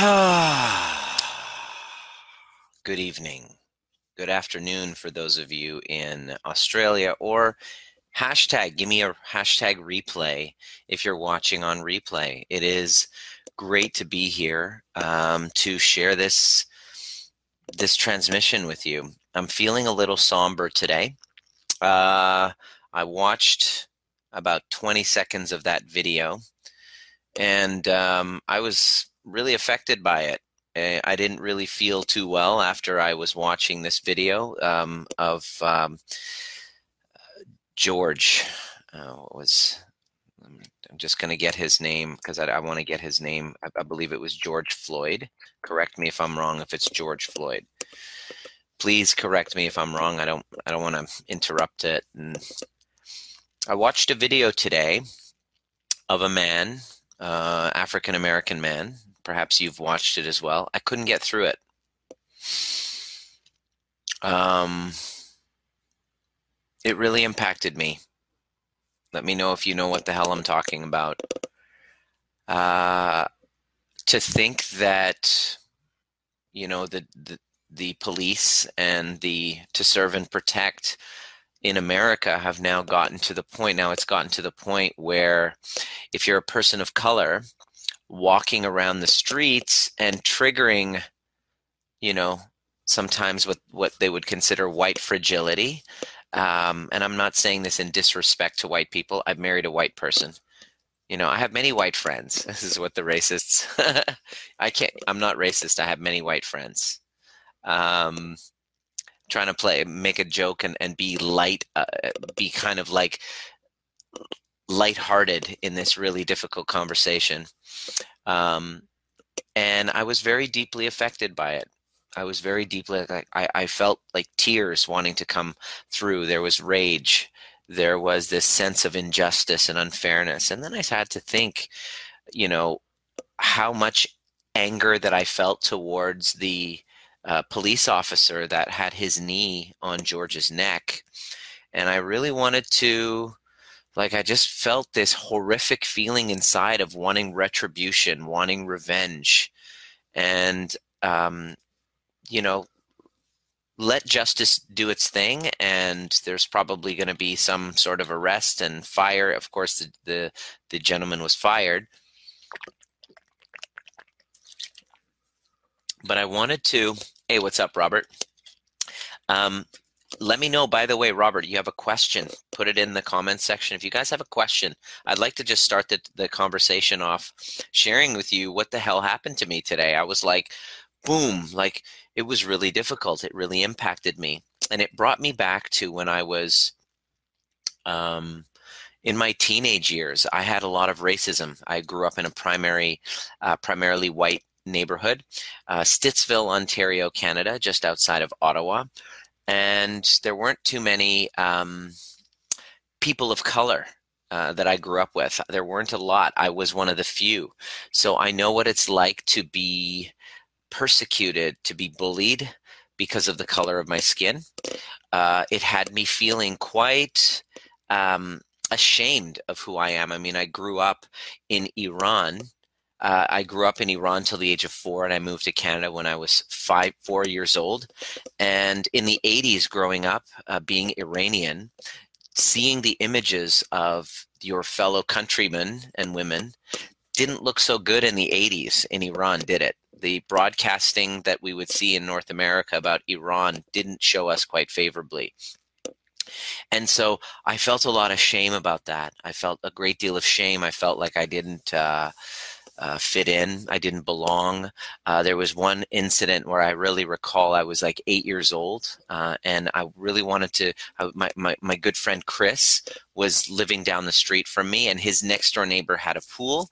Good evening. Good afternoon for those of you in Australia or hashtag give me a hashtag replay if you're watching on replay. It is great to be here um, to share this this transmission with you. I'm feeling a little somber today. Uh, I watched about 20 seconds of that video and um, I was really affected by it. Eh, I didn't really feel too well after I was watching this video um, of um, George. Uh, was I'm just going to get his name because I, I want to get his name. I, I, believe it was George Floyd. Correct me if I'm wrong. If it's George Floyd, please correct me if I'm wrong. I don't. I don't want to interrupt it. And I watched a video today of a man, uh, African American man, Perhaps you've watched it as well. I couldn't get through it. Um, it really impacted me. Let me know if you know what the hell I'm talking about. Uh, to think that, you know, the, the the police and the to serve and protect in America have now gotten to the point. Now it's gotten to the point where, if you're a person of color walking around the streets and triggering, you know, sometimes with what they would consider white fragility. Um, and I'm not saying this in disrespect to white people. I've married a white person. You know, I have many white friends. This is what the racists. I can't. I'm not racist. I have many white friends. Um, trying to play, make a joke, and and be light, uh, be kind of like lighthearted in this really difficult conversation. Um, and I was very deeply affected by it. I was very deeply, I, I felt like tears wanting to come through. There was rage. There was this sense of injustice and unfairness. And then I had to think, you know, how much anger that I felt towards the uh, police officer that had his knee on George's neck. And I really wanted to like I just felt this horrific feeling inside of wanting retribution, wanting revenge, and um, you know, let justice do its thing. And there's probably going to be some sort of arrest and fire. Of course, the the, the gentleman was fired. But I wanted to. Hey, what's up, Robert? Um, let me know by the way robert you have a question put it in the comments section. If you guys have a question i'd like to just start the, the conversation off sharing with you what the hell happened to me today. I was like boom like it was really difficult. It really impacted me. And it brought me back to when i was um, in my teenage years i had a lot of racism. I grew up in a primary uh, primarily white neighborhood uh, stittsville ontario canada just outside of ottawa and there weren't too many um, people of color uh, that I grew up with. There weren't a lot. I was one of the few. So I know what it's like to be persecuted, to be bullied because of the color of my skin. Uh, it had me feeling quite um, ashamed of who I am. I mean, I grew up in Iran uh, I grew up in Iran till the age of four, and I moved to Canada when I was five, four years old. And in the 80s, growing up, uh, being Iranian, seeing the images of your fellow countrymen and women didn't look so good in the 80s in Iran, did it? The broadcasting that we would see in North America about Iran didn't show us quite favorably. And so I felt a lot of shame about that. I felt a great deal of shame. I felt like I didn't. Uh, uh, fit in. I didn't belong. Uh, there was one incident where I really recall I was like eight years old, uh, and I really wanted to. Uh, my, my my good friend Chris was living down the street from me, and his next door neighbor had a pool,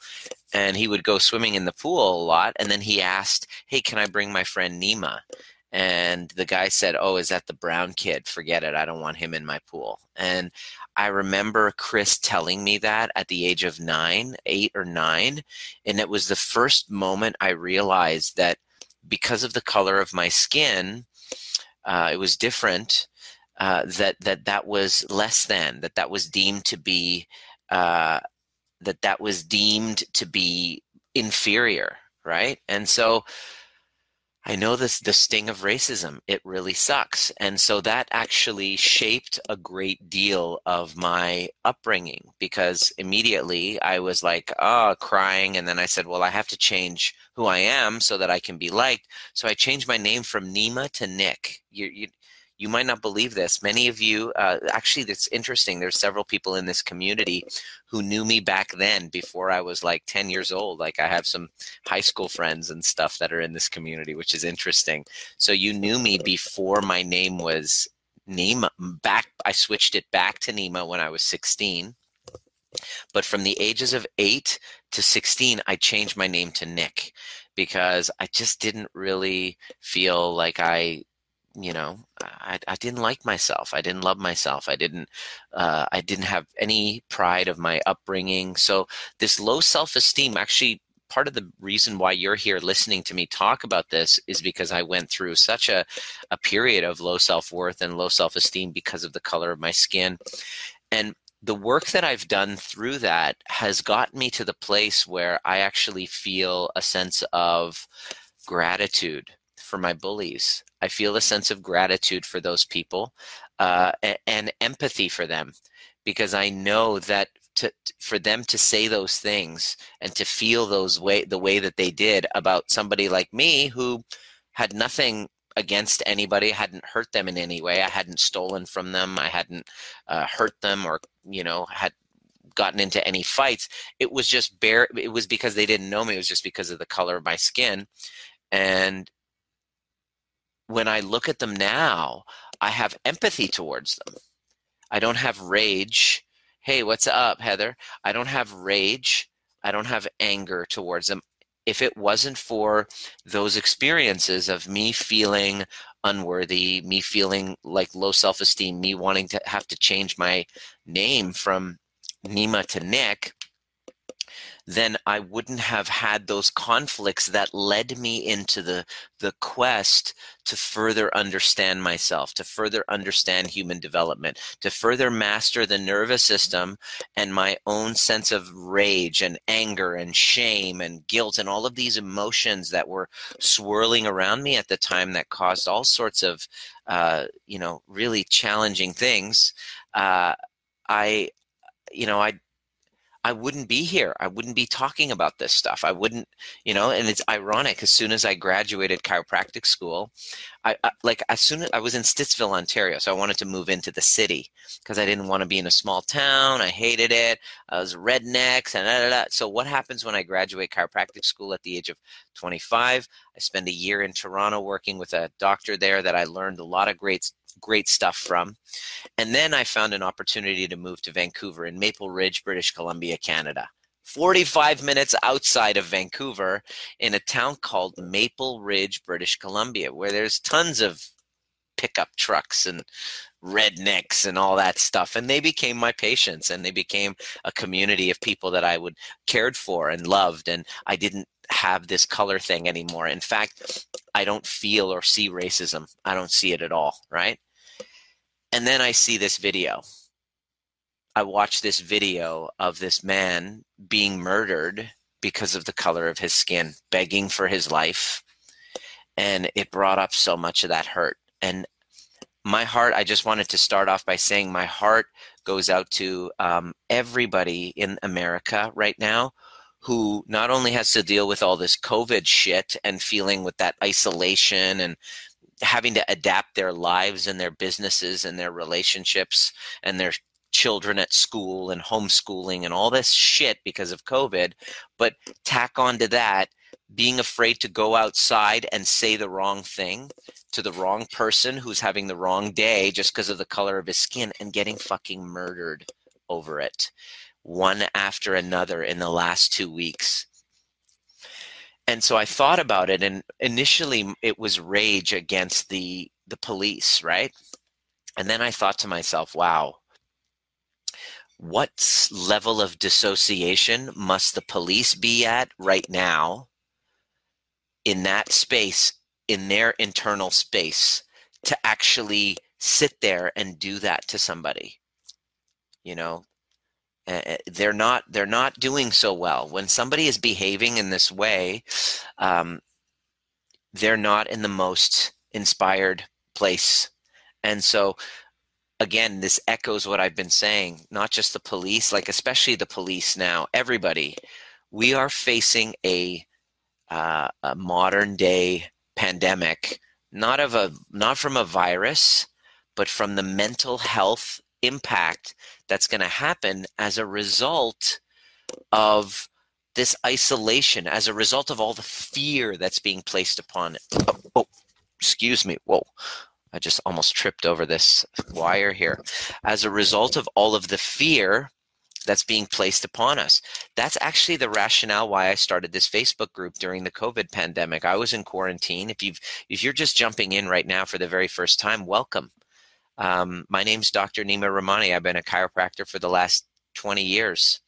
and he would go swimming in the pool a lot. And then he asked, "Hey, can I bring my friend Nima?" And the guy said, "Oh, is that the brown kid? Forget it. I don't want him in my pool." And I remember Chris telling me that at the age of nine, eight or nine. And it was the first moment I realized that because of the color of my skin, uh, it was different. Uh, that that that was less than that that was deemed to be uh, that that was deemed to be inferior right? And so I know this the sting of racism. It really sucks. And so that actually shaped a great deal of my upbringing because immediately I was like, oh, crying. And then I said, well, I have to change who I am so that I can be liked. So I changed my name from Nima to Nick. You, you, you might not believe this. Many of you, uh, actually, that's interesting. There's several people in this community who knew me back then before I was like 10 years old. Like I have some high school friends and stuff that are in this community, which is interesting. So you knew me before my name was Nima. Back, I switched it back to Nima when I was 16. But from the ages of 8 to 16, I changed my name to Nick because I just didn't really feel like I you know I, I didn't like myself i didn't love myself i didn't uh, i didn't have any pride of my upbringing so this low self-esteem actually part of the reason why you're here listening to me talk about this is because i went through such a, a period of low self-worth and low self-esteem because of the color of my skin and the work that I've done through that has gotten me to the place where I actually feel a sense of gratitude for my bullies. I feel a sense of gratitude for those people uh, and, and empathy for them because I know that to, for them to say those things and to feel those way the way that they did about somebody like me who had nothing against anybody hadn't hurt them in any way i hadn't stolen from them i hadn't uh, hurt them or you know had gotten into any fights it was just bare it was because they didn't know me it was just because of the color of my skin and when I look at them now, I have empathy towards them. I don't have rage. Hey, what's up, Heather? I don't have rage. I don't have anger towards them. If it wasn't for those experiences of me feeling unworthy, me feeling like low self esteem, me wanting to have to change my name from Nima to Nick, then I wouldn't have had those conflicts that led me into the the quest to further understand myself, to further understand human development, to further master the nervous system and my own sense of rage and anger and shame and guilt and all of these emotions that were swirling around me at the time that caused all sorts of uh, you know really challenging things. Uh, I you know I I wouldn't be here. I wouldn't be talking about this stuff. I wouldn't, you know, and it's ironic. As soon as I graduated chiropractic school, I, I like as soon as I was in Stittsville, Ontario, so I wanted to move into the city because I didn't want to be in a small town. I hated it. I was rednecks and da, da, da. so. What happens when I graduate chiropractic school at the age of 25? I spend a year in Toronto working with a doctor there that I learned a lot of great great stuff from. And then I found an opportunity to move to Vancouver in Maple Ridge, British Columbia, Canada. 45 minutes outside of Vancouver in a town called Maple Ridge, British Columbia, where there's tons of pickup trucks and rednecks and all that stuff and they became my patients and they became a community of people that I would cared for and loved and I didn't have this color thing anymore in fact I don't feel or see racism I don't see it at all right and then I see this video. I watch this video of this man being murdered because of the color of his skin, begging for his life. And it brought up so much of that hurt. And my heart, I just wanted to start off by saying my heart goes out to um, everybody in America right now who not only has to deal with all this COVID shit and feeling with that isolation and having to adapt their lives and their businesses and their relationships and their children at school and homeschooling and all this shit because of COVID. But tack on to that, being afraid to go outside and say the wrong thing to the wrong person who's having the wrong day just because of the color of his skin and getting fucking murdered over it one after another in the last two weeks and so I thought about it, and initially it was rage against the the police, right? And then I thought to myself, wow, what level of dissociation must the police be at right now in that space, in their internal space, to actually sit there and do that to somebody? You know, uh, they're not they're not doing so well. When somebody is behaving in this way um, they're not in the most inspired place. And so again this echoes what i've been saying not just the police like especially the police now everybody. We are facing a, uh, a modern day pandemic not of a not from a virus but from the mental health impact that's going to happen as a result of this isolation, as a result of all the fear that's being placed upon it. Oh, oh, excuse me. Whoa. I just almost tripped over this wire here. As a result of all of the fear that's being placed upon us. That's actually the rationale why I started this Facebook group during the COVID pandemic. I was in quarantine. If you've if you're just jumping in right now for the very first time, welcome. Um, my name's Dr. Nima Rahmani. I've been a chiropractor for the last 20 years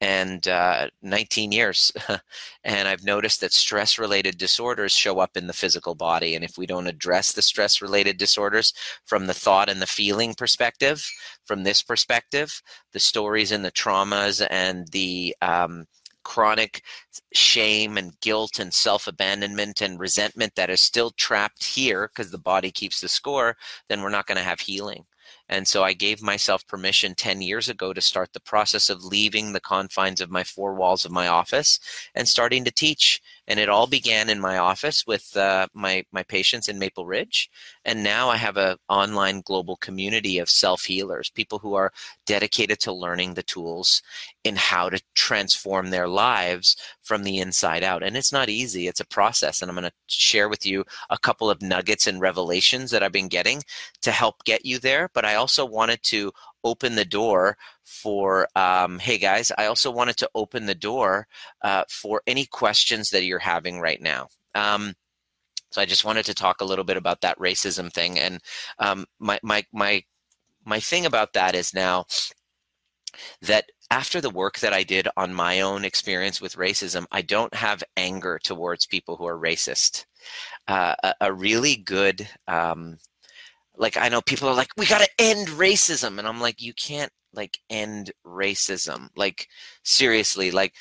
and uh, 19 years. and I've noticed that stress related disorders show up in the physical body. And if we don't address the stress related disorders from the thought and the feeling perspective, from this perspective, the stories and the traumas and the um, chronic shame and guilt and self abandonment and resentment that is still trapped here because the body keeps the score, then we're not going to have healing. And so I gave myself permission 10 years ago to start the process of leaving the confines of my four walls of my office and starting to teach. And it all began in my office with uh, my, my patients in Maple Ridge. And now I have an online global community of self healers, people who are dedicated to learning the tools in how to transform their lives from the inside out. And it's not easy, it's a process. And I'm going to share with you a couple of nuggets and revelations that I've been getting to help get you there. But I also wanted to open the door for um, hey guys i also wanted to open the door uh, for any questions that you're having right now um, so i just wanted to talk a little bit about that racism thing and um, my my my my thing about that is now that after the work that I did on my own experience with racism, I don't have anger towards people who are racist. Uh, a, a, really good, um, like I know people are like, we got to end racism, and I'm like, you can't like end racism. Like seriously, like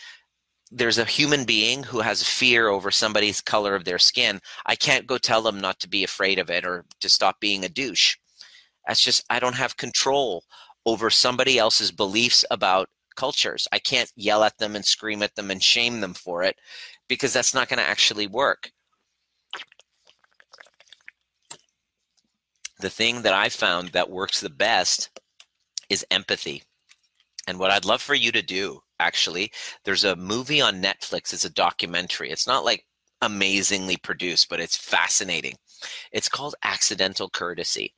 there's a human being who has fear over somebody's color of their skin. I can't go tell them not to be afraid of it or to stop being a douche. That's just I don't have control over somebody else's beliefs about cultures. I can't yell at them and scream at them and shame them for it because that's not going to actually work. The thing that I found that works the best is empathy. And what I'd love for you to do, actually, there's a movie on Netflix. It's a documentary. It's not like amazingly produced, but it's fascinating. It's called Accidental Courtesy.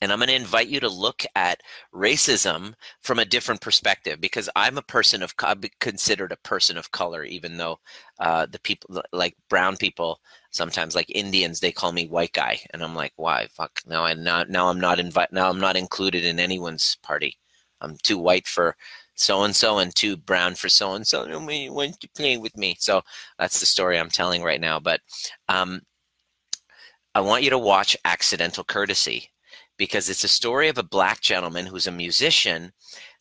And I'm going to invite you to look at racism from a different perspective because I'm a person of, I'm considered a person of color, even though uh, the people like brown people, sometimes like Indians, they call me white guy. And I'm like, why? Fuck. Now, I, now, now I'm not invite, now I'm not included in anyone's party. I'm too white for so and so and too brown for so and so. When you play with me, so that's the story I'm telling right now. But um, I want you to watch Accidental Courtesy because it's a story of a black gentleman who's a musician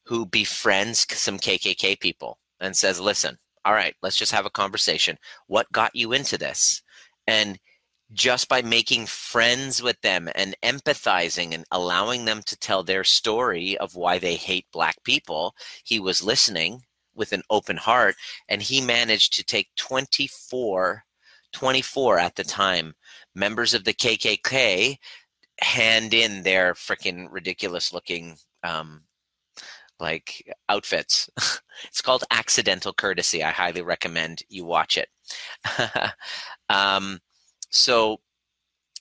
who befriends some KKK people and says, listen, all right, let's just have a conversation. What got you into this? And just by making friends with them and empathizing and allowing them to tell their story of why they hate black people, he was listening with an open heart and he managed to take 24 24 at the time members of the KKK hand in their freaking ridiculous looking um, like outfits. it's called Accidental Courtesy. I highly recommend you watch it. um, so,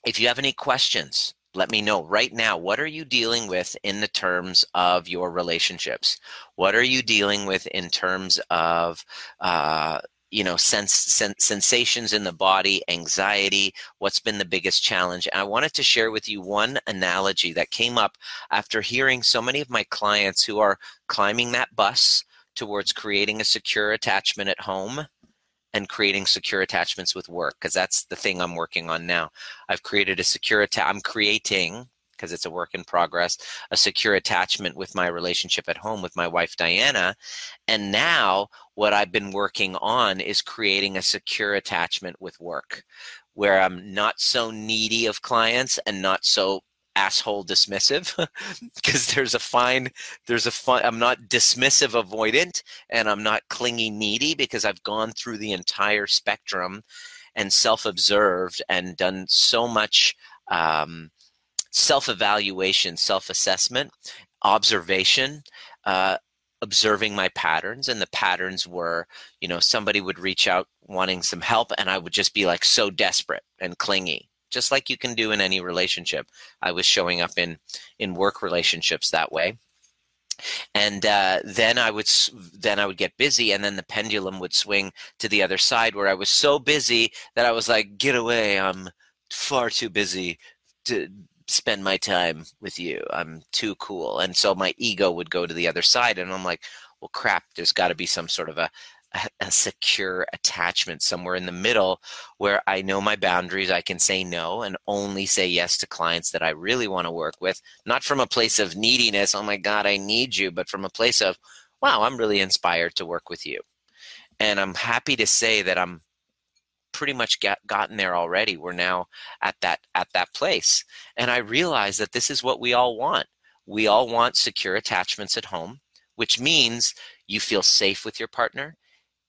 if you have any questions, let me know right now. What are you dealing with in the terms of your relationships? What are you dealing with in terms of uh, you know sense, sen- sensations in the body anxiety what's been the biggest challenge? And i wanted to share with you one analogy that came up after hearing so many of my clients who are climbing that bus towards creating a secure attachment at home and creating secure attachments with work because that's the thing i'm working on now. I've created a secure i'm creating because it's a work in progress, a secure attachment with my relationship at home with my wife, Diana. And now what I've been working on is creating a secure attachment with work where I'm not so needy of clients and not so asshole dismissive because there's a fine there's a fun i'm not dismissive avoidant and i'm not clingy needy because i've gone through the entire spectrum and self-observed and done so much um, self-evaluation self-assessment observation uh, observing my patterns and the patterns were you know somebody would reach out wanting some help and i would just be like so desperate and clingy just like you can do in any relationship. I was showing up in in work relationships that way. And uh, then i would then i would get busy and then the pendulum would swing to the other side where i was so busy that i was like get away i'm far too busy to spend my time with you. I'm too cool. And so my ego would go to the other side. And I'm like, well, crap, there's got to be some sort of a, a, a, secure attachment somewhere in the middle where I know my boundaries. I can say no and only say yes to clients that I really want to work with, not from a place of neediness. Oh my God, I need you, but from a place of, wow, I'm really inspired to work with you. And I'm happy to say that I'm pretty much get, gotten there already. We're now at that at that place, and I realize that this is what we all want. We all want secure attachments at home, which means you feel safe with your partner,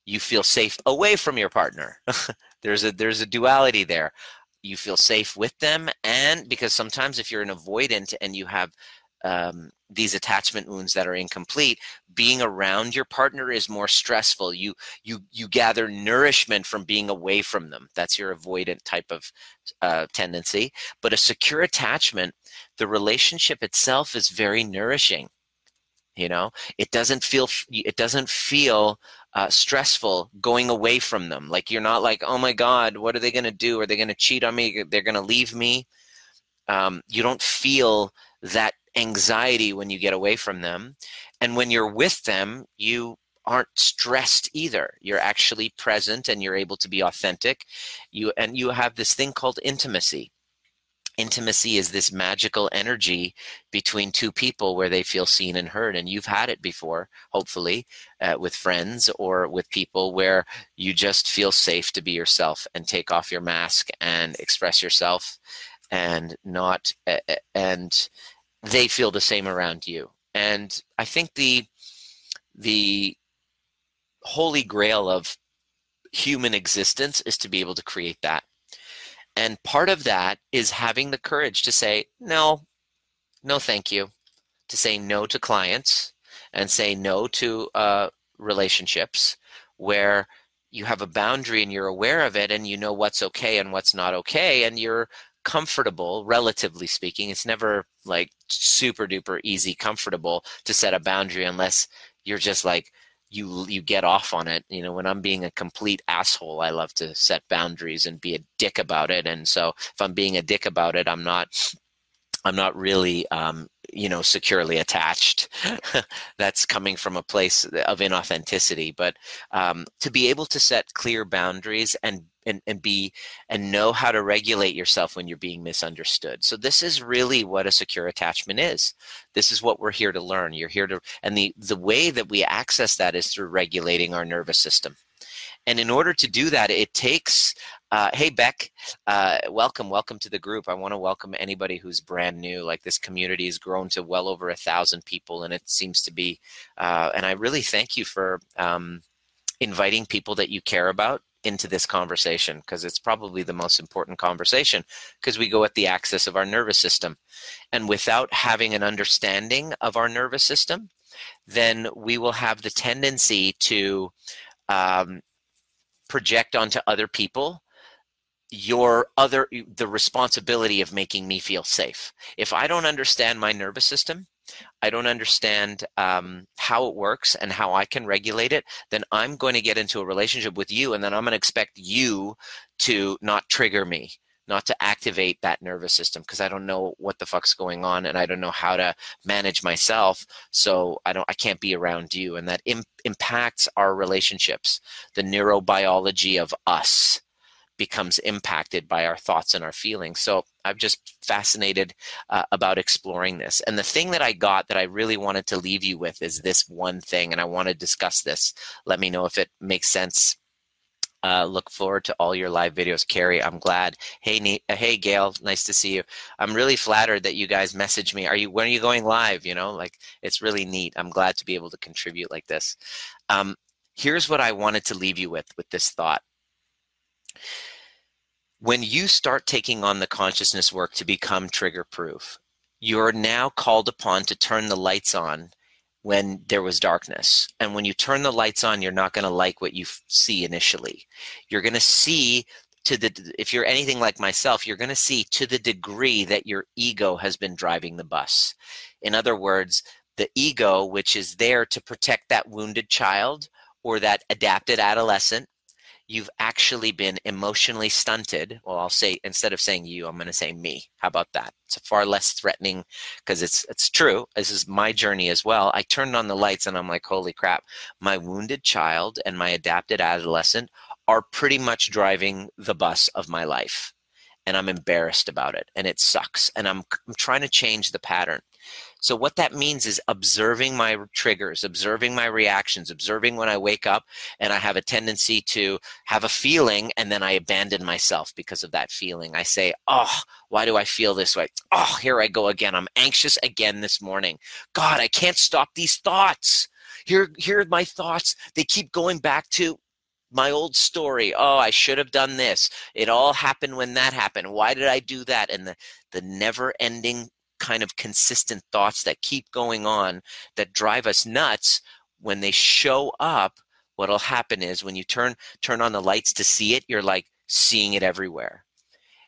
you feel safe away from your partner. there's a there's a duality there. You feel safe with them, and because sometimes if you're an avoidant and you have um, these attachment wounds that are incomplete being around your partner is more stressful. You you you gather nourishment from being away from them. That's your avoidant type of uh, tendency. But a secure attachment the relationship itself is very nourishing you know? It doesn't feel it doesn't feel uh, stressful going away from them. Like you're not like oh my god what are they going to do? Are they going to cheat on me? They're going to leave me? Um, you don't feel that anxiety when you get away from them. And when you're with them, you aren't stressed either. You're actually present and you're able to be authentic. You and you have this thing called intimacy. Intimacy is this magical energy between two people where they feel seen and heard. And you've had it before, hopefully, uh, with friends or with people where you just feel safe to be yourself and take off your mask and express yourself and not uh, and they feel the same around you. And I think the the holy grail of human existence is to be able to create that. And part of that is having the courage to say, no, no, thank you. To say no to clients and say no to uh, relationships where you have a boundary and you're aware of it and you know what's okay and what's not okay and you're comfortable, relatively speaking. It's never like super duper easy, comfortable to set a boundary unless you're just like you you get off on it. You know, when I'm being a complete asshole, I love to set boundaries and be a dick about it. And so if I'm being a dick about it, I'm not I'm not really um, you know securely attached that's coming from a place of inauthenticity but um, to be able to set clear boundaries and and, and be and know how to regulate yourself when you're being misunderstood so this is really what a secure attachment is this is what we're here to learn you're here to and the the way that we access that is through regulating our nervous system and in order to do that, it takes, uh, hey, Beck, uh, welcome, welcome to the group. I want to welcome anybody who's brand new. Like this community has grown to well over a thousand people, and it seems to be, uh, and I really thank you for um, inviting people that you care about into this conversation because it's probably the most important conversation because we go at the axis of our nervous system. And without having an understanding of our nervous system, then we will have the tendency to um, project onto other people your other the responsibility of making me feel safe if i don't understand my nervous system i don't understand um, how it works and how i can regulate it then i'm going to get into a relationship with you and then i'm going to expect you to not trigger me not to activate that nervous system because I don't know what the fuck's going on and I don't know how to manage myself. So I don't, I can't be around you, and that Im- impacts our relationships, the neurobiology of us, becomes impacted by our thoughts and our feelings. So I'm just fascinated uh, about exploring this. And the thing that I got that I really wanted to leave you with is this one thing, and I want to discuss this. Let me know if it makes sense uh, look forward to all your live videos, Carrie. I'm glad. Hey, uh, hey, Gail. Nice to see you. I'm really flattered that you guys message me. Are you when are you going live? You know, like it's really neat. I'm glad to be able to contribute like this. Um, here's what I wanted to leave you with with this thought. When you start taking on the consciousness work to become trigger proof, you're now called upon to turn the lights on when there was darkness. And when you turn the lights on, you're not going to like what you see initially. You're going to see to the if you're anything like myself, you're going to see to the degree that your ego has been driving the bus. In other words, the ego which is there to protect that wounded child or that adapted adolescent you've actually been emotionally stunted. Well, I'll say instead of saying you, I'm going to say me. How about that? It's far less threatening because it's it's true. This is my journey as well. I turned on the lights and I'm like, holy crap! My wounded child and my adapted adolescent are pretty much driving the bus of my life, and I'm embarrassed about it, and it sucks. And I'm I'm trying to change the pattern. So what that means is observing my triggers, observing my reactions, observing when I wake up and I have a tendency to have a feeling and then I abandon myself because of that feeling. I say, "Oh, why do I feel this way? Oh, here I go again. I'm anxious again this morning. God, I can't stop these thoughts. Here here are my thoughts. They keep going back to my old story. Oh, I should have done this. It all happened when that happened. Why did I do that? And the the never-ending kind of consistent thoughts that keep going on that drive us nuts when they show up what'll happen is when you turn turn on the lights to see it you're like seeing it everywhere.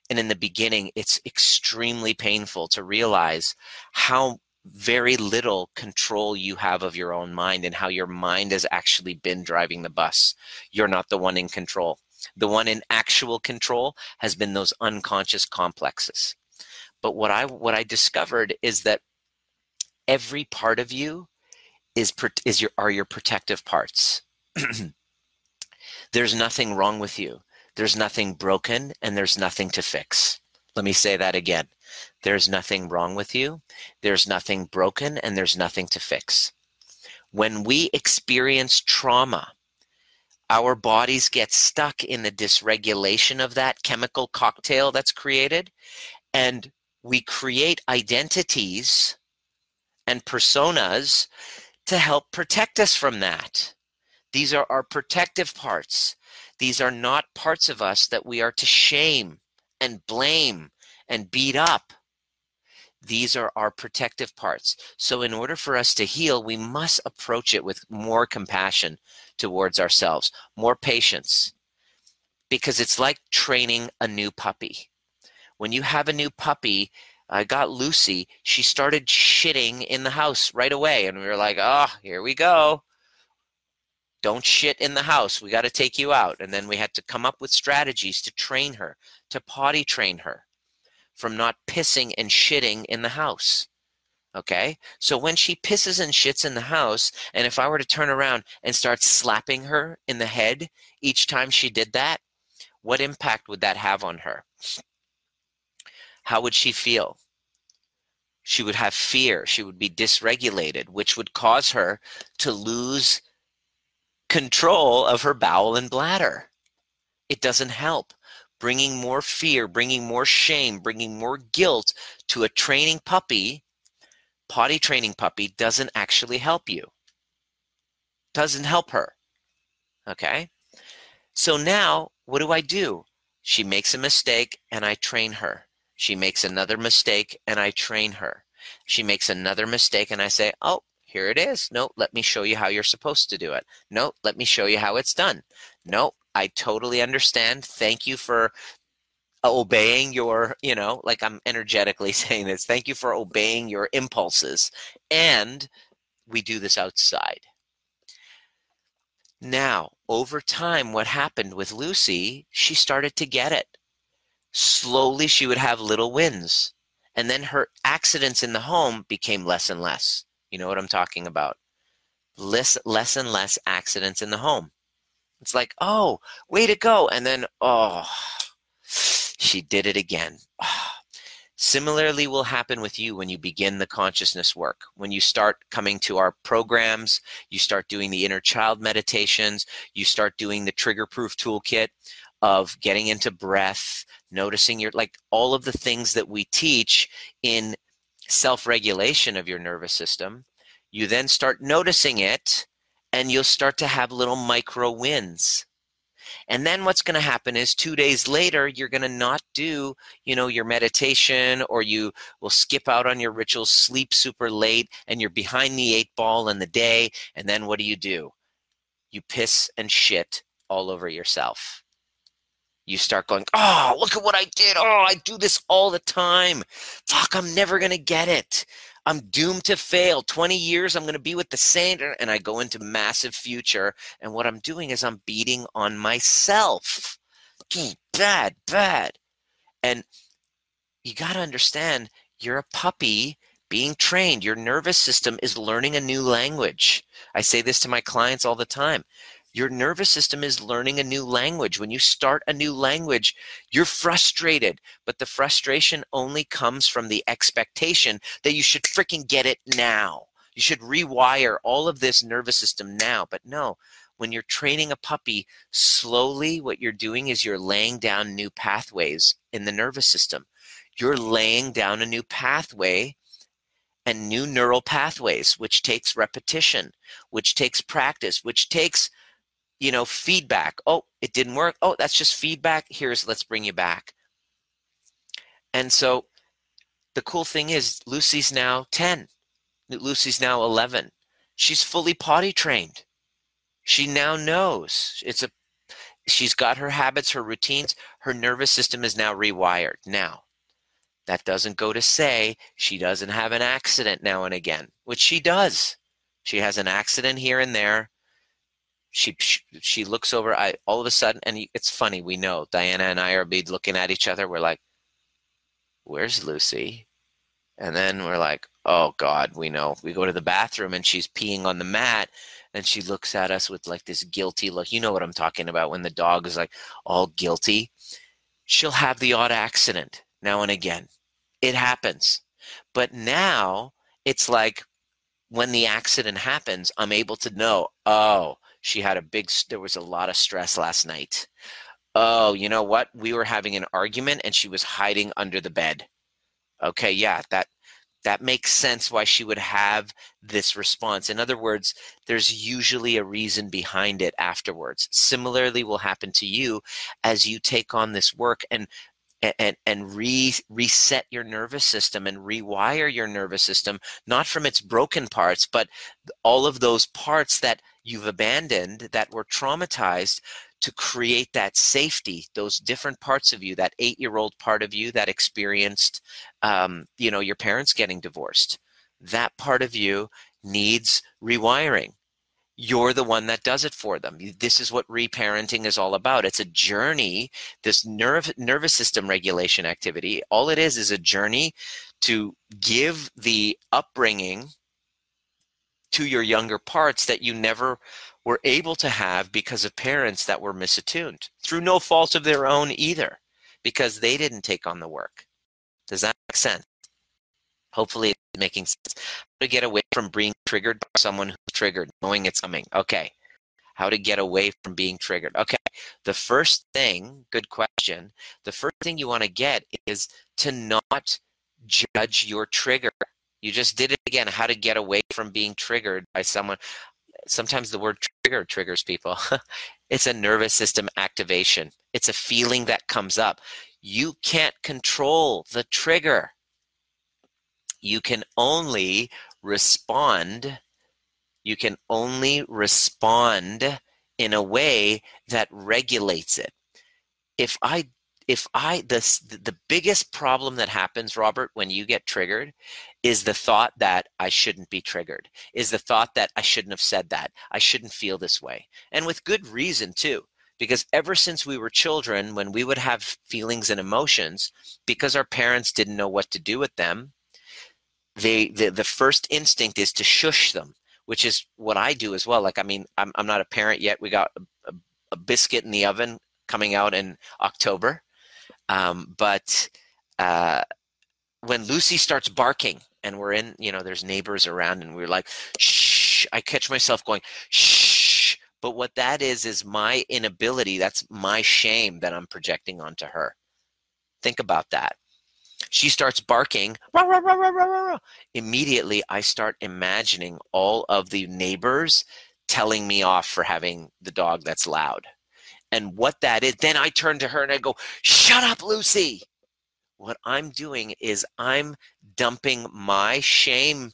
And in the beginning it's extremely painful to realize how very little control you have of your own mind and how your mind has actually been driving the bus. You're not the one in control. The one in actual control has been those unconscious complexes but what I what I discovered is that every part of you is is your are your protective parts. there's nothing wrong with you. There's nothing broken and there's nothing to fix. Let me say that again. There's nothing wrong with you. There's nothing broken and there's nothing to fix. When we experience trauma, our bodies get stuck in the dysregulation of that chemical cocktail that's created and we create identities and personas to help protect us from that. These are our protective parts. These are not parts of us that we are to shame and blame and beat up. These are our protective parts. So, in order for us to heal, we must approach it with more compassion towards ourselves, more patience, because it's like training a new puppy when you have a new puppy, I got Lucy, she started shitting in the house right away. And we were like, oh, here we go. Don't shit in the house. We got to take you out. And then we had to come up with strategies to train her, to potty train her from not pissing and shitting in the house. Okay? So when she pisses and shits in the house, and if I were to turn around and start slapping her in the head each time she did that, what impact would that have on her? How would she feel? She would have fear. She would be dysregulated, which would cause her to lose control of her bowel and bladder. It doesn't help. Bringing more fear, bringing more shame, bringing more guilt to a training puppy, potty training puppy, doesn't actually help you. Doesn't help her. Okay? So now, what do I do? She makes a mistake and I train her. She makes another mistake and I train her. She makes another mistake and I say, oh, here it is. No, let me show you how you're supposed to do it. No, let me show you how it's done. No, I totally understand. Thank you for obeying your, you know, like I'm energetically saying this. Thank you for obeying your impulses. And we do this outside. Now, over time, what happened with Lucy, she started to get it slowly she would have little wins. And then her accidents in the home became less and less. You know what I'm talking about? Less, less and less accidents in the home. It's like, oh, way to go. And then, oh, she did it again. Similarly, will happen with you when you begin the consciousness work. When you start coming to our programs, you start doing the inner child meditations, you start doing the trigger proof toolkit of getting into breath, noticing your, like all of the things that we teach in self regulation of your nervous system. You then start noticing it and you'll start to have little micro wins and then what's going to happen is two days later, you're going to not do, you know, your meditation or you will skip out on your rituals, sleep super late, and you're behind the eight ball in the day. And then what do you do? You piss and shit all over yourself. You start going, oh, look at what I did. Oh, I do this all the time. Fuck, I'm never going to get it. I'm doomed to fail. 20 years, I'm going to be with the same. And I go into massive future. And what I'm doing is I'm beating on myself. Bad, bad. And you got to understand you're a puppy being trained. Your nervous system is learning a new language. I say this to my clients all the time. Your nervous system is learning a new language. When you start a new language, you're frustrated, but the frustration only comes from the expectation that you should freaking get it now. You should rewire all of this nervous system now. But no, when you're training a puppy, slowly what you're doing is you're laying down new pathways in the nervous system. You're laying down a new pathway and new neural pathways, which takes repetition, which takes practice, which takes you know, feedback. Oh, it didn't work. Oh, that's just feedback. Here's let's bring you back. And so the cool thing is Lucy's now 10. Lucy's now 11. She's fully potty trained. She now knows. It's a she's got her habits, her routines, her nervous system is now rewired. Now, that doesn't go to say she doesn't have an accident now and again, which she does. She has an accident here and there she she looks over i all of a sudden and it's funny we know diana and i are be looking at each other we're like where's lucy? And then we're like oh god we know. We go to the bathroom and she's peeing on the mat and she looks at us with like this guilty look. You know what i'm talking about when the dog is like all guilty. She'll have the odd accident now and again. It happens. But now it's like when the accident happens i'm able to know oh she had a big, there was a lot of stress last night. Oh, you know what? We were having an argument and she was hiding under the bed. Okay, yeah, that that makes sense why she would have this response. In other words, there's usually a reason behind it afterwards. Similarly will happen to you as you take on this work and and and re, reset your nervous system and rewire your nervous system not from its broken parts but all of those parts that you've abandoned that were traumatized to create that safety those different parts of you that eight year old part of you that experienced um, you know your parents getting divorced. That part of you needs rewiring you're the one that does it for them. This is what reparenting is all about. It's a journey, this nerve, nervous system regulation activity. All it is is a journey to give the upbringing to your younger parts that you never were able to have because of parents that were misattuned through no fault of their own either, because they didn't take on the work. Does that make sense? Hopefully, it's making sense. To get away from being triggered by someone who's triggered, knowing it's coming. Okay. How to get away from being triggered. Okay. The first thing, good question. The first thing you want to get is to not judge your trigger. You just did it again. How to get away from being triggered by someone. Sometimes the word trigger triggers people. it's a nervous system activation, it's a feeling that comes up. You can't control the trigger you can only respond you can only respond in a way that regulates it. If i if i the the biggest problem that happens robert when you get triggered is the thought that i shouldn't be triggered is the thought that i shouldn't have said that i shouldn't feel this way. And with good reason too because ever since we were children when we would have feelings and emotions because our parents didn't know what to do with them they the, the first instinct is to shush them which is what i do as well like i mean i'm, I'm not a parent yet we got a, a, biscuit in the oven coming out in october Um, but uh, when Lucy starts barking and we're in, you know, there's neighbors around and we're like, shh, I catch myself going, shh. But what that is, is my inability. That's my shame that I'm projecting onto her. Think about that. She starts barking. Rah, rah, rah, Immediately, I start imagining all of the neighbors telling me off for having the dog that's loud. And what that is, then I turn to her and I go, Shut up, Lucy what I'm doing is I'm dumping my shame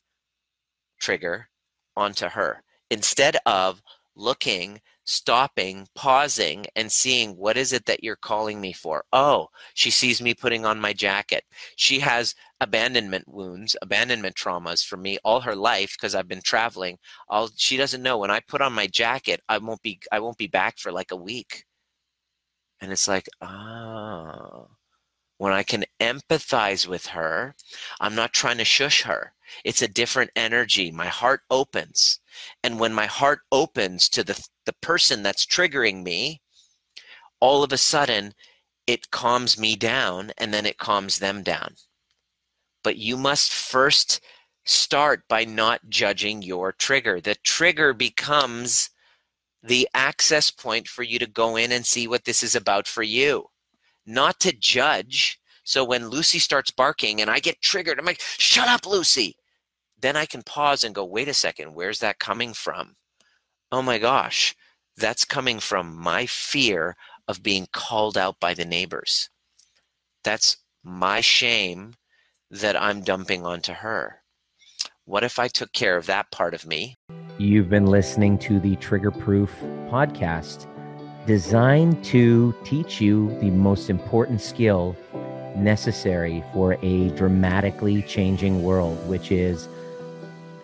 trigger onto her instead of looking stopping pausing and seeing what is it that you're calling me for? Oh she sees me putting on my jacket. She has abandonment wounds abandonment traumas for me all her life because i've been traveling. I'll, she doesn't know. When i put on my jacket i won't be i won't be back for like a week. And it's like oh. When I can empathize with her, I'm not trying to shush her. It's a different energy. My heart opens. And when my heart opens to the, the person that's triggering me, all of a sudden it calms me down and then it calms them down. But you must first start by not judging your trigger. The trigger becomes the access point for you to go in and see what this is about for you not to judge. So when Lucy starts barking and I get triggered, I'm like, shut up, Lucy. Then I can pause and go, wait a second, where's that coming from? Oh my gosh, that's coming from my fear of being called out by the neighbors. That's my shame that I'm dumping onto her. What if I took care of that part of me? You've been listening to the Trigger Proof podcast designed to teach you the most important skill necessary for a dramatically changing world, which is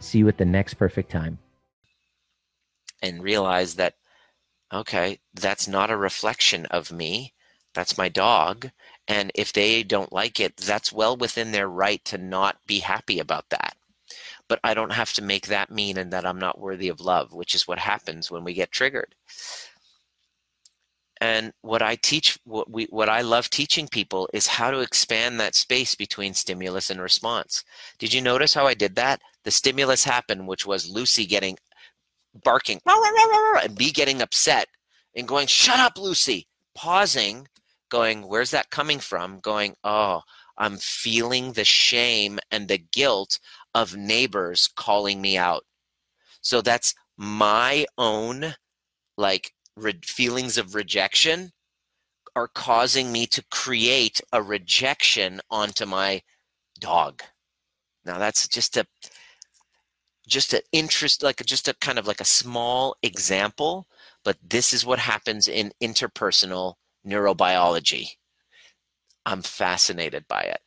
See you at the next perfect time. And realize that, okay, that's not a reflection of me. That's my dog. And if they don't like it, that's well within their right to not be happy about that. But I don't have to make that mean and that I'm not worthy of love, which is what happens when we get triggered and what i teach what we what i love teaching people is how to expand that space between stimulus and response did you notice how i did that the stimulus happened which was lucy getting barking and me getting upset and going shut up lucy. Pausing going where's that coming from? Going oh i'm feeling the shame and the guilt of neighbors calling me out. So that's my own like re- feelings of rejection are causing me to create a rejection onto my dog. Now that's just a just an interest like just a kind of like a small example, but this is what happens in interpersonal neurobiology. I'm fascinated by it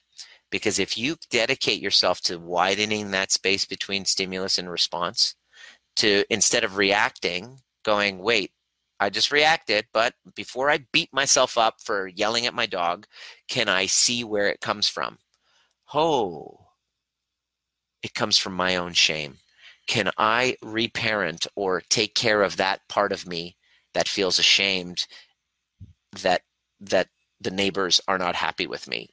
because if you dedicate yourself to widening that space between stimulus and response to instead of reacting going wait I just reacted, but before I beat myself up for yelling at my dog, can I see where it comes from? Oh, it comes from my own shame. Can I reparent or take care of that part of me that feels ashamed that that the neighbors are not happy with me?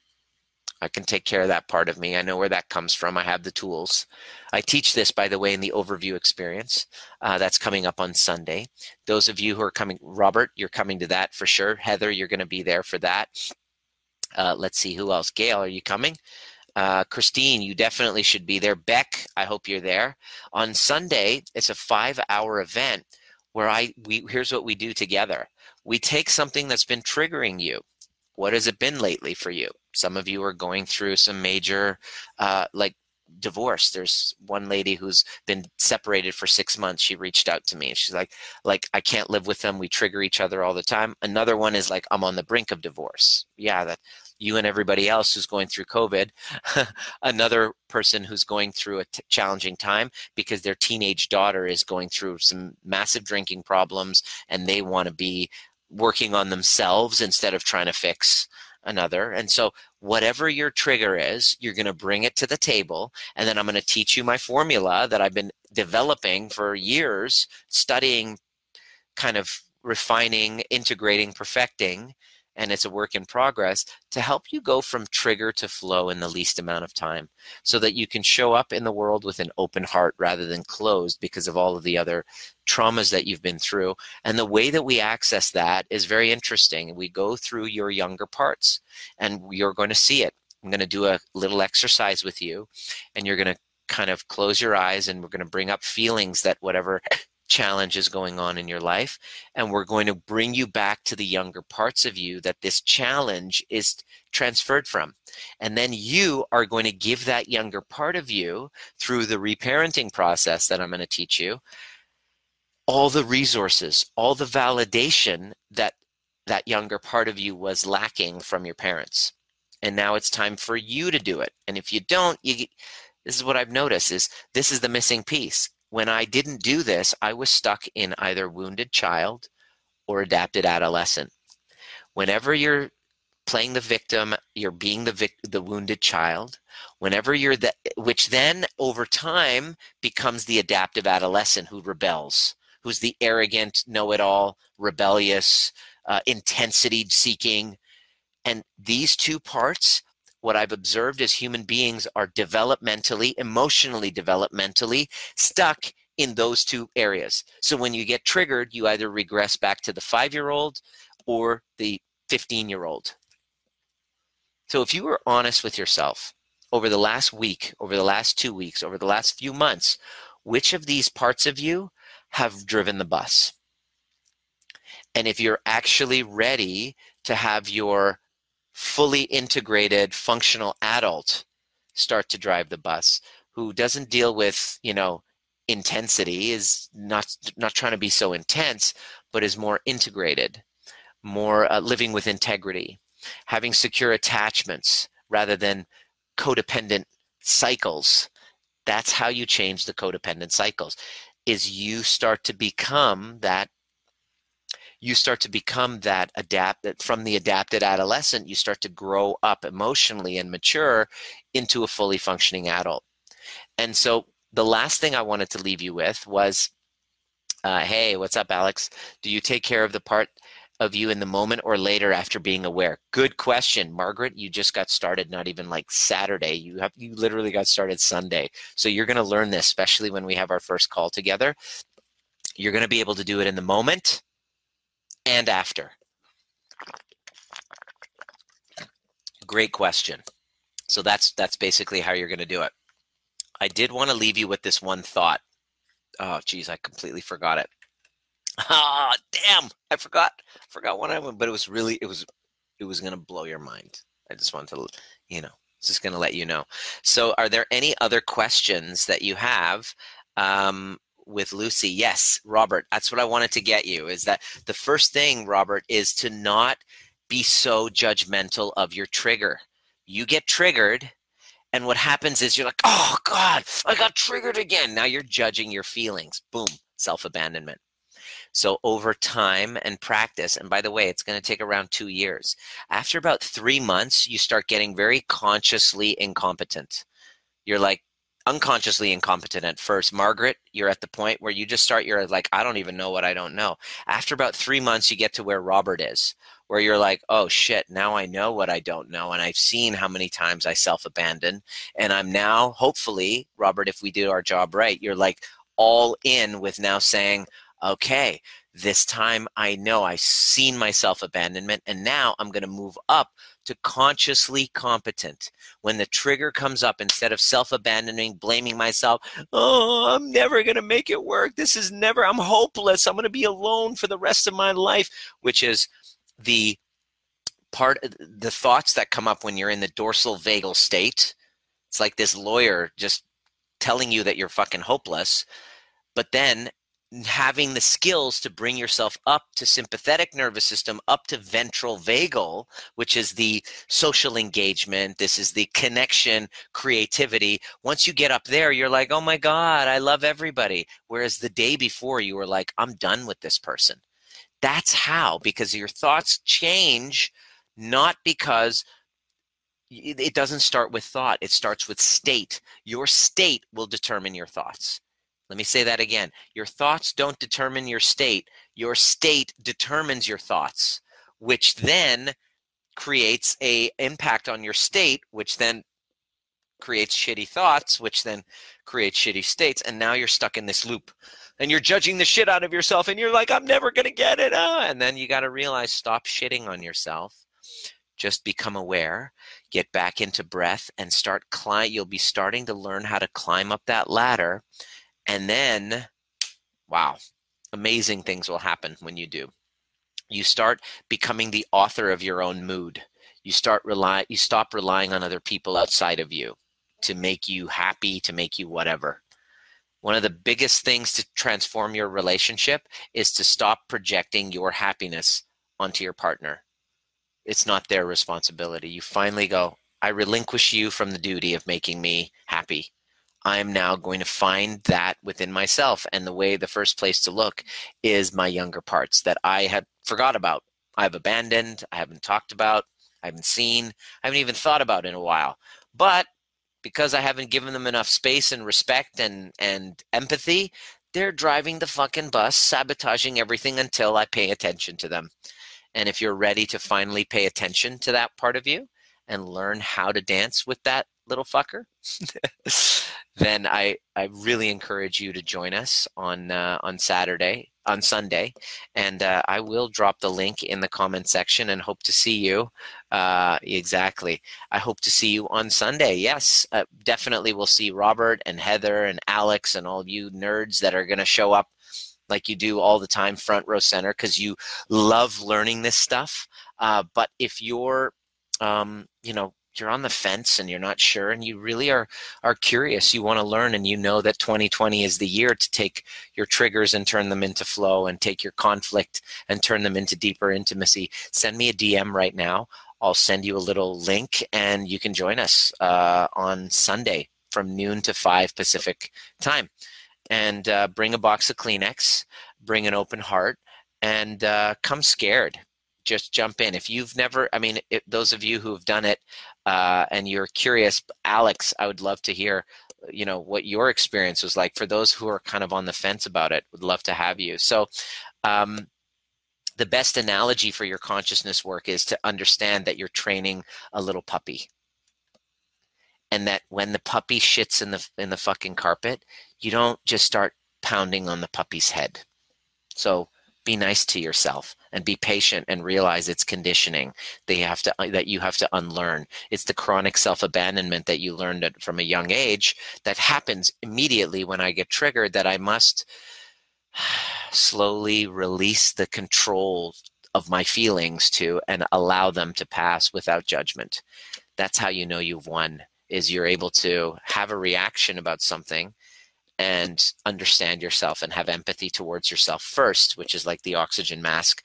I can take care of that part of me. I know where that comes from. I have the tools. I teach this, by the way, in the overview experience. Uh, that's coming up on Sunday. Those of you who are coming, Robert, you're coming to that for sure. Heather, you're going to be there for that. Uh, let's see who else. Gail, are you coming? Uh, Christine, you definitely should be there. Beck, I hope you're there. On Sunday, it's a five-hour event where I we here's what we do together. We take something that's been triggering you. What has it been lately for you? Some of you are going through some major, uh, like divorce there's one lady who's been separated for six months she reached out to me and she's like like i can't live with them we trigger each other all the time another one is like i'm on the brink of divorce yeah that you and everybody else who's going through covid another person who's going through a t- challenging time because their teenage daughter is going through some massive drinking problems and they want to be working on themselves instead of trying to fix another. And so, whatever your trigger is, you're going to bring it to the table. And then I'm going to teach you my formula that I've been developing for years, studying, kind of refining, integrating, perfecting and it's a work in progress to help you go from trigger to flow in the least amount of time so that you can show up in the world with an open heart rather than closed because of all of the other traumas that you've been through. And the way that we access that is very interesting. We go through your younger parts and you're going to see it. I'm going to do a little exercise with you and you're going to kind of close your eyes and we're going to bring up feelings that whatever challenges going on in your life. And we're going to bring you back to the younger parts of you that this challenge is transferred from. And then you are going to give that younger part of you through the reparenting process that I'm going to teach you all the resources, all the validation that that younger part of you was lacking from your parents. And now it's time for you to do it. And if you don't, you this is what I've noticed is this is the missing piece when I didn't do this, I was stuck in either wounded child or adapted adolescent. Whenever you're playing the victim, you're being the vic- the wounded child. Whenever you're the which then over time becomes the adaptive adolescent who rebels, who's the arrogant, know-it-all, rebellious, uh, intensity seeking, and these two parts what I've observed is human beings are developmentally, emotionally developmentally stuck in those two areas. So when you get triggered, you either regress back to the five year old or the 15 year old. So if you were honest with yourself over the last week, over the last two weeks, over the last few months, which of these parts of you have driven the bus? And if you're actually ready to have your fully integrated functional adult start to drive the bus who doesn't deal with you know intensity is not not trying to be so intense but is more integrated more uh, living with integrity having secure attachments rather than codependent cycles. That's how you change the codependent cycles is you start to become that you start to become that adapt from the adapted adolescent you start to grow up emotionally and mature into a fully functioning adult. And so the last thing i wanted to leave you with was uh, hey what's up alex? Do you take care of the part of you in the moment or later after being aware? Good question margaret. You just got started not even like saturday. You have you literally got started sunday. So you're going to learn this especially when we have our first call together. You're going to be able to do it in the moment and after? Great question. So that's that's basically how you're going to do it. I did want to leave you with this one thought. Oh, geez, I completely forgot it. Ah, oh, damn! I forgot forgot one of them, but it was really it was it was going to blow your mind. I just wanted to, you know, just going to let you know. So, are there any other questions that you have um, with Lucy. Yes, Robert, that's what I wanted to get you is that the first thing, Robert, is to not be so judgmental of your trigger. You get triggered, and what happens is you're like, oh God, I got triggered again. Now you're judging your feelings. Boom, self abandonment. So over time and practice, and by the way, it's going to take around two years. After about three months, you start getting very consciously incompetent. You're like, unconsciously incompetent at first. Margaret, you're at the point where you just start, you're like, I don't even know what I don't know. After about three months, you get to where Robert is, where you're like, oh shit, now I know what I don't know. And I've seen how many times I self abandon. And I'm now, hopefully, Robert, if we do our job right, you're like all in with now saying, okay, this time I know I've seen my self abandonment, and now I'm going to move up to consciously competent. When the trigger comes up, instead of self abandoning, blaming myself, oh, I'm never going to make it work. This is never, I'm hopeless. I'm going to be alone for the rest of my life, which is the part, uh, the thoughts that come up when you're in the dorsal vagal state. It's like this lawyer just telling you that you're fucking hopeless. But then having the skills to bring yourself up to sympathetic nervous system up to ventral vagal which is the social engagement. This is the connection creativity. Once you get up there you're like oh my god i love everybody. Whereas the day before you were like i'm done with this person. That's how because your thoughts change not because it doesn't start with thought it starts with state. Your state will determine your thoughts let me say that again. Your thoughts don't determine your state. Your state determines your thoughts, which then creates a impact on your state, which then creates shitty thoughts, which then creates shitty states. And now you're stuck in this loop. And you're judging the shit out of yourself, and you're like, I'm never gonna get it. Ah. And then you gotta realize, stop shitting on yourself. Just become aware, get back into breath, and start climb. You'll be starting to learn how to climb up that ladder and then, wow, amazing things will happen when you do. You start becoming the author of your own mood. You start rely you stop relying on other people outside of you to make you happy, to make you whatever. One of the biggest things to transform your relationship is to stop projecting your happiness onto your partner. It's not their responsibility. You finally go, I relinquish you from the duty of making me happy. I'm now going to find that within myself. And the way, the first place to look is my younger parts that I had forgot about. I've abandoned, I haven't talked about, I haven't seen, I haven't even thought about in a while. But because I haven't given them enough space and respect and, and empathy, they're driving the fucking bus, sabotaging everything until I pay attention to them. And if you're ready to finally pay attention to that part of you and learn how to dance with that little fucker, then I, I really encourage you to join us on uh, on Saturday on Sunday, and uh, I will drop the link in the comment section and hope to see you. Uh, exactly, I hope to see you on Sunday. Yes, uh, definitely. We'll see Robert and Heather and Alex and all you nerds that are going to show up like you do all the time, front row center, because you love learning this stuff. Uh, but if you're um, you know you're on the fence and you're not sure and you really are are curious. You want to learn and you know that 2020 is the year to take your triggers and turn them into flow and take your conflict and turn them into deeper intimacy. Send me a dm right now. I'll send you a little link and you can join us uh, on sunday from noon to 5 pacific time. And uh, bring a box of kleenex bring an open heart and uh, come scared just jump in. If you've never, I mean, it, those of you who have done it uh, and you're curious, Alex, I would love to hear, you know, what your experience was like. For those who are kind of on the fence about it, would love to have you. So, um, the best analogy for your consciousness work is to understand that you're training a little puppy and that when the puppy shits in the in the fucking carpet you don't just start pounding on the puppy's head so be nice to yourself and be patient and realize it's conditioning that you have to uh, that you have to unlearn. It's the chronic self-abandonment that you learned from a young age that happens immediately when i get triggered that i must slowly release the control of my feelings to and allow them to pass without judgment. That's how you know you've won is you're able to have a reaction about something and understand yourself and have empathy towards yourself first, which is like the oxygen mask.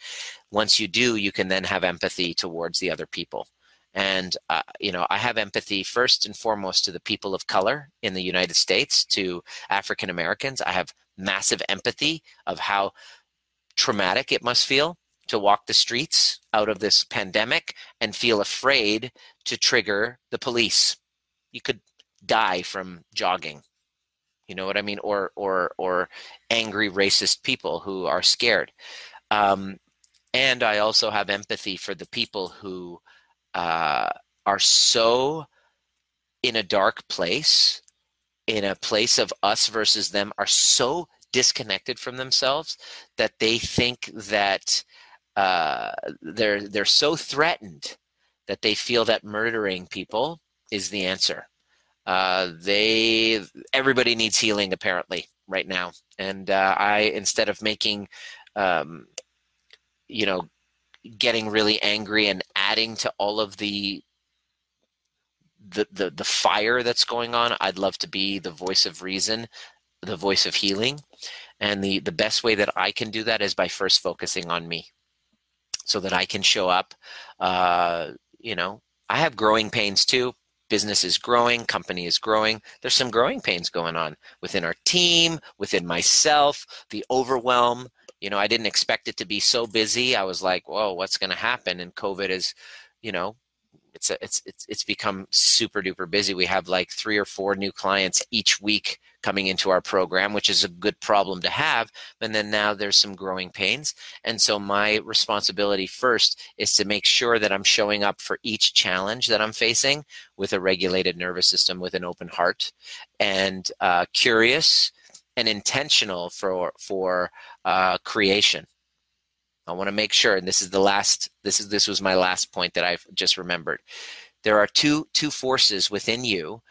Once you do, you can then have empathy towards the other people. And, uh, you know, I have empathy first and foremost to the people of color in the United States, to African Americans. I have massive empathy of how traumatic it must feel to walk the streets out of this pandemic and feel afraid to trigger the police. You could die from jogging you know what i mean or or or angry racist people who are scared um, and i also have empathy for the people who uh, are so in a dark place in a place of us versus them are so disconnected from themselves that they think that uh, they're they're so threatened that they feel that murdering people is the answer. Uh, they everybody needs healing apparently right now, and uh, I instead of making, um, you know, getting really angry and adding to all of the the, the the fire that's going on i'd love to be the voice of reason the voice of healing. And the the best way that i can do that is by first focusing on me so that i can show up uh, you know. I have growing pains too business is growing company is growing there's some growing pains going on within our team within myself the overwhelm. You know i didn't expect it to be so busy. I was like whoa what's going to happen? And covid is you know it's a, it's it's it's become super duper busy. We have like three or four new clients each week coming into our program, which is a good problem to have. And then now there's some growing pains, and so my responsibility first is to make sure that I'm showing up for each challenge that I'm facing with a regulated nervous system, with an open heart, and uh, curious and intentional for for uh, creation I want to make sure, and this is the last. This is this was my last point that I've just remembered. There are two two forces within you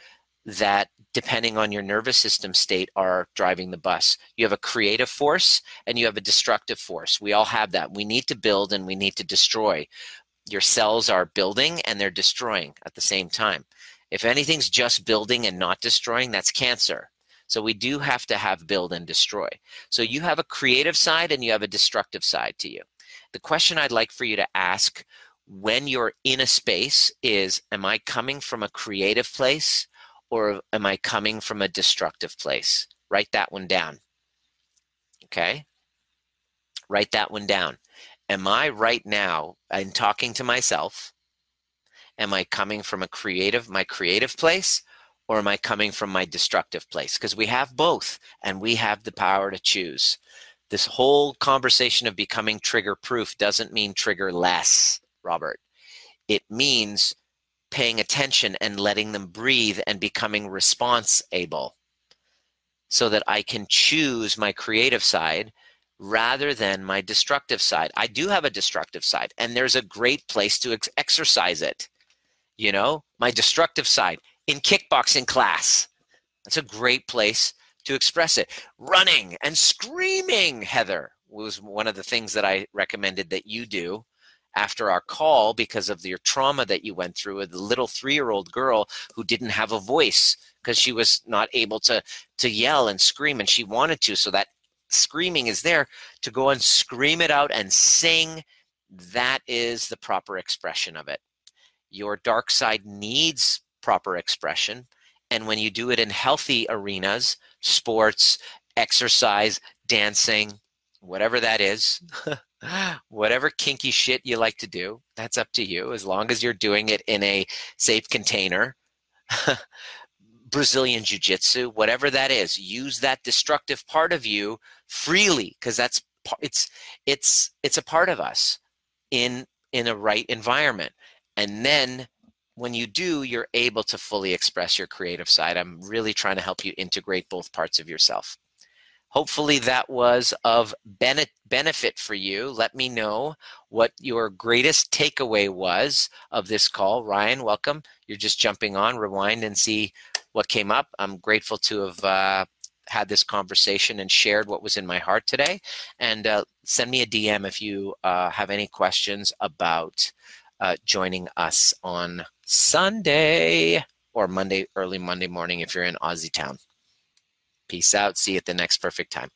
that, depending on your nervous system state, are driving the bus. You have a creative force and you have a destructive force. We all have that. We need to build and we need to destroy. Your cells are building and they're destroying at the same time. If anything's just building and not destroying, that's cancer. So we do have to have build and destroy. So you have a creative side and you have a destructive side to you. The question I'd like for you to ask when you're in a space is Am I coming from a creative place or am I coming from a destructive place? Write that one down. Okay? Write that one down. Am I right now, I'm talking to myself, am I coming from a creative, my creative place, or am I coming from my destructive place? Because we have both and we have the power to choose. This whole conversation of becoming trigger proof doesn't mean trigger less, Robert. It means paying attention and letting them breathe and becoming response able so that I can choose my creative side rather than my destructive side. I do have a destructive side, and there's a great place to ex- exercise it. You know, my destructive side in kickboxing class. That's a great place to express it. Running and screaming, Heather, was one of the things that I recommended that you do after our call because of your trauma that you went through with the little three-year-old girl who didn't have a voice because she was not able to to yell and scream and she wanted to. So that screaming is there to go and scream it out and sing. That is the proper expression of it. Your dark side needs proper expression. And when you do it in healthy arenas, sports, exercise, dancing, whatever that is, whatever kinky shit you like to do, that's up to you, as long as you're doing it in a safe container. Brazilian Jiu Jitsu, whatever that is, use that destructive part of you freely because that's it's it's it's a part of us in in a right environment and then when you do, you're able to fully express your creative side. I'm really trying to help you integrate both parts of yourself. Hopefully, that was of benefit for you. Let me know what your greatest takeaway was of this call. Ryan, welcome. You're just jumping on, rewind and see what came up. I'm grateful to have uh, had this conversation and shared what was in my heart today. And uh, send me a DM if you uh, have any questions about uh, joining us on Sunday or Monday, early Monday morning if you're in Aussie town. Peace out. See you at the next perfect time.